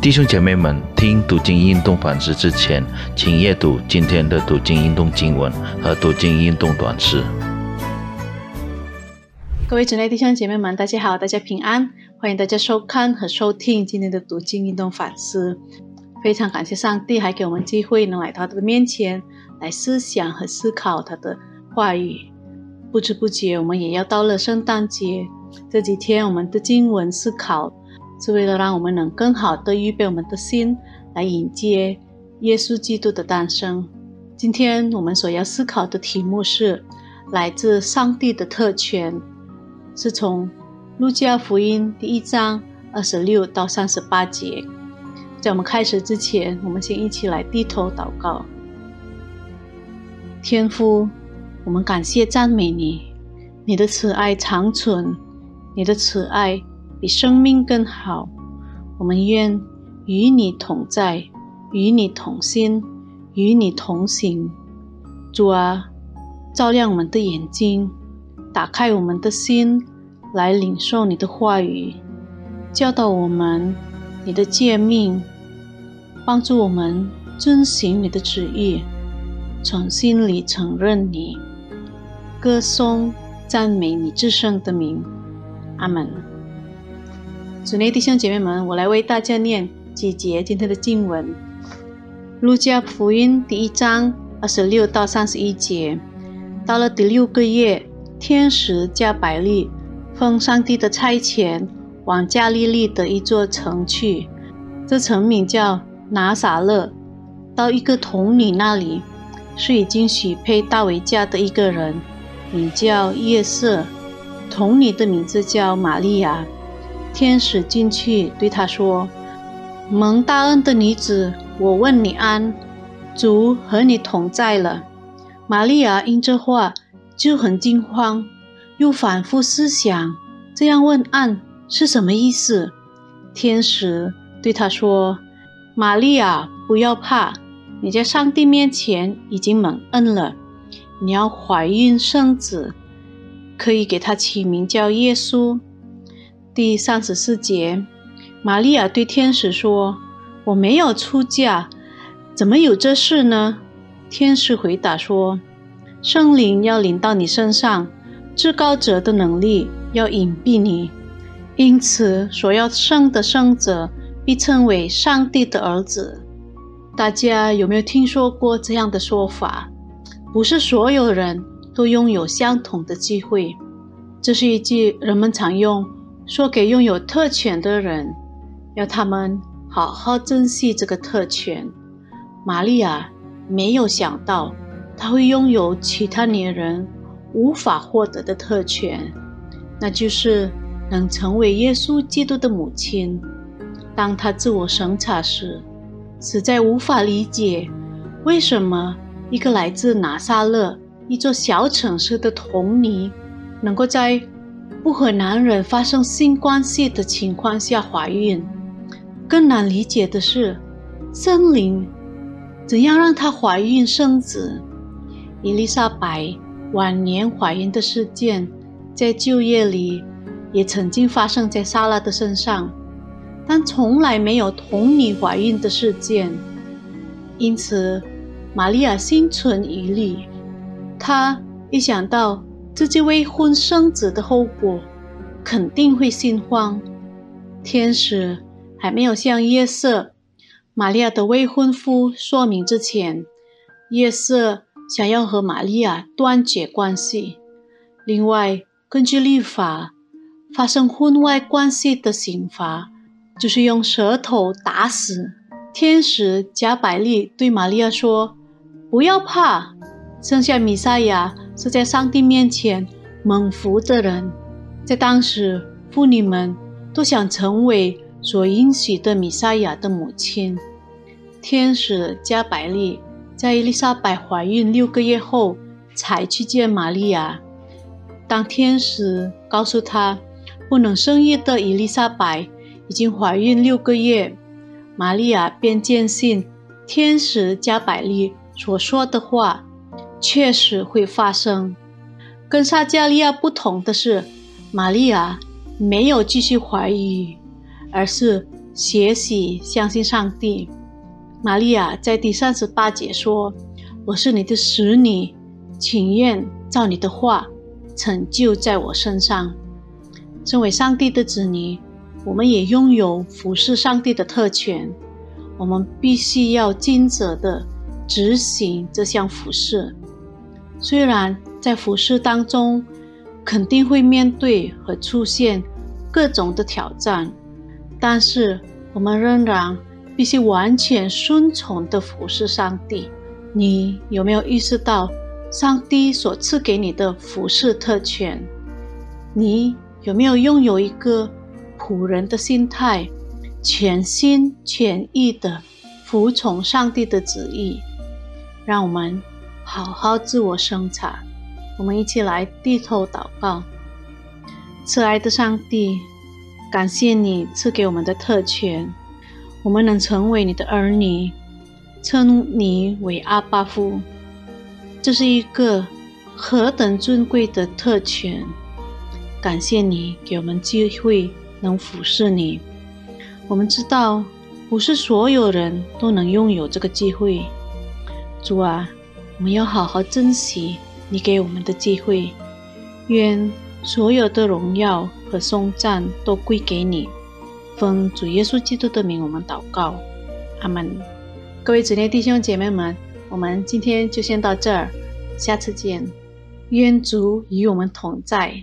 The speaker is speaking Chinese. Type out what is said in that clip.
弟兄姐妹们，听读经运动反思之前，请阅读今天的读经运动经文和读经运动短诗。各位主内弟兄姐妹们，大家好，大家平安，欢迎大家收看和收听今天的读经运动反思。非常感谢上帝，还给我们机会能来到他的面前来思想和思考他的话语。不知不觉，我们也要到了圣诞节。这几天，我们的经文思考是为了让我们能更好的预备我们的心，来迎接耶稣基督的诞生。今天我们所要思考的题目是来自上帝的特权，是从路加福音第一章二十六到三十八节。在我们开始之前，我们先一起来低头祷告，天父。我们感谢赞美你，你的慈爱长存，你的慈爱比生命更好。我们愿与你同在，与你同心，与你同行。主啊，照亮我们的眼睛，打开我们的心，来领受你的话语，教导我们你的诫命，帮助我们遵行你的旨意，从心里承认你。歌颂、赞美你至圣的名，阿门。主内弟兄姐妹们，我来为大家念几节今天的经文：路加福音第一章二十六到三十一节。到了第六个月，天使加百利奉上帝的差遣，往加利利的一座城去，这城名叫拿撒勒。到一个童女那里，是已经许配大卫家的一个人。名叫夜色，童女的名字叫玛利亚。天使进去对她说：“蒙大恩的女子，我问你安，主和你同在了。”玛利亚因这话就很惊慌，又反复思想这样问安是什么意思。天使对她说：“玛利亚，不要怕，你在上帝面前已经蒙恩了。”你要怀孕生子，可以给他起名叫耶稣。第三十四节，玛利亚对天使说：“我没有出嫁，怎么有这事呢？”天使回答说：“圣灵要临到你身上，至高者的能力要隐蔽你，因此所要生的生者必称为上帝的儿子。”大家有没有听说过这样的说法？不是所有人都拥有相同的机会，这是一句人们常用说给拥有特权的人，要他们好好珍惜这个特权。玛利亚没有想到，她会拥有其他女人无法获得的特权，那就是能成为耶稣基督的母亲。当她自我审查时，实在无法理解为什么。一个来自拿撒勒一座小城市的童女，能够在不和男人发生性关系的情况下怀孕。更难理解的是，森林怎样让她怀孕生子。伊丽莎白晚年怀孕的事件，在旧业里也曾经发生在莎拉的身上，但从来没有童女怀孕的事件。因此。玛利亚心存疑虑，她一想到自己未婚生子的后果，肯定会心慌。天使还没有向约瑟、玛利亚的未婚夫说明之前，约瑟想要和玛利亚断绝关系。另外，根据律法，发生婚外关系的刑罚就是用舌头打死。天使加百利对玛利亚说。不要怕，生下弥赛亚是在上帝面前蒙福的人。在当时，妇女们都想成为所应许的弥赛亚的母亲。天使加百利在伊丽莎白怀孕六个月后才去见玛利亚。当天使告诉她不能生育的伊丽莎白已经怀孕六个月，玛利亚便坚信天使加百利。所说的话确实会发生。跟撒加利亚不同的是，玛利亚没有继续怀疑，而是学习相信上帝。玛利亚在第三十八节说：“我是你的使女，请愿照你的话成就在我身上。”身为上帝的子女，我们也拥有服侍上帝的特权。我们必须要尽责的执行这项服侍。虽然在服侍当中，肯定会面对和出现各种的挑战，但是我们仍然必须完全顺从的服侍上帝。你有没有意识到上帝所赐给你的服侍特权？你？有没有拥有一个仆人的心态，全心全意的服从上帝的旨意？让我们好好自我生产。我们一起来低头祷告。慈爱的上帝，感谢你赐给我们的特权，我们能成为你的儿女，称你为阿巴夫，这是一个何等尊贵的特权！感谢你给我们机会能服侍你。我们知道不是所有人都能拥有这个机会。主啊，我们要好好珍惜你给我们的机会。愿所有的荣耀和颂赞都归给你。奉主耶稣基督的名，我们祷告，阿门。各位姊妹弟兄姐妹们，我们今天就先到这儿，下次见。愿主与我们同在。